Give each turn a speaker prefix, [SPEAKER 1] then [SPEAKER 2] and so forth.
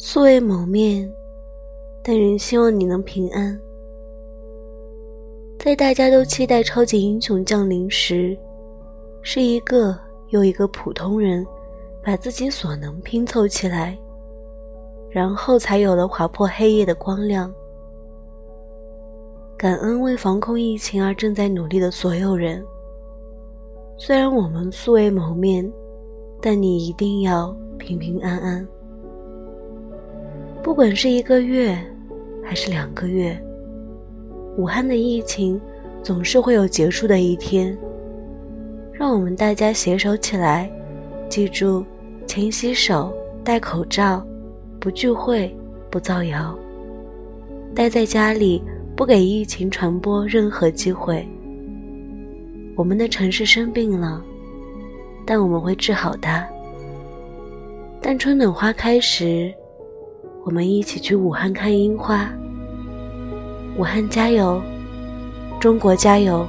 [SPEAKER 1] 素未谋面，但仍希望你能平安。在大家都期待超级英雄降临时，是一个又一个普通人把自己所能拼凑起来，然后才有了划破黑夜的光亮。感恩为防控疫情而正在努力的所有人。虽然我们素未谋面，但你一定要平平安安。不管是一个月，还是两个月，武汉的疫情总是会有结束的一天。让我们大家携手起来，记住：勤洗手、戴口罩、不聚会、不造谣，待在家里。不给疫情传播任何机会。我们的城市生病了，但我们会治好它。但春暖花开时，我们一起去武汉看樱花。武汉加油，中国加油！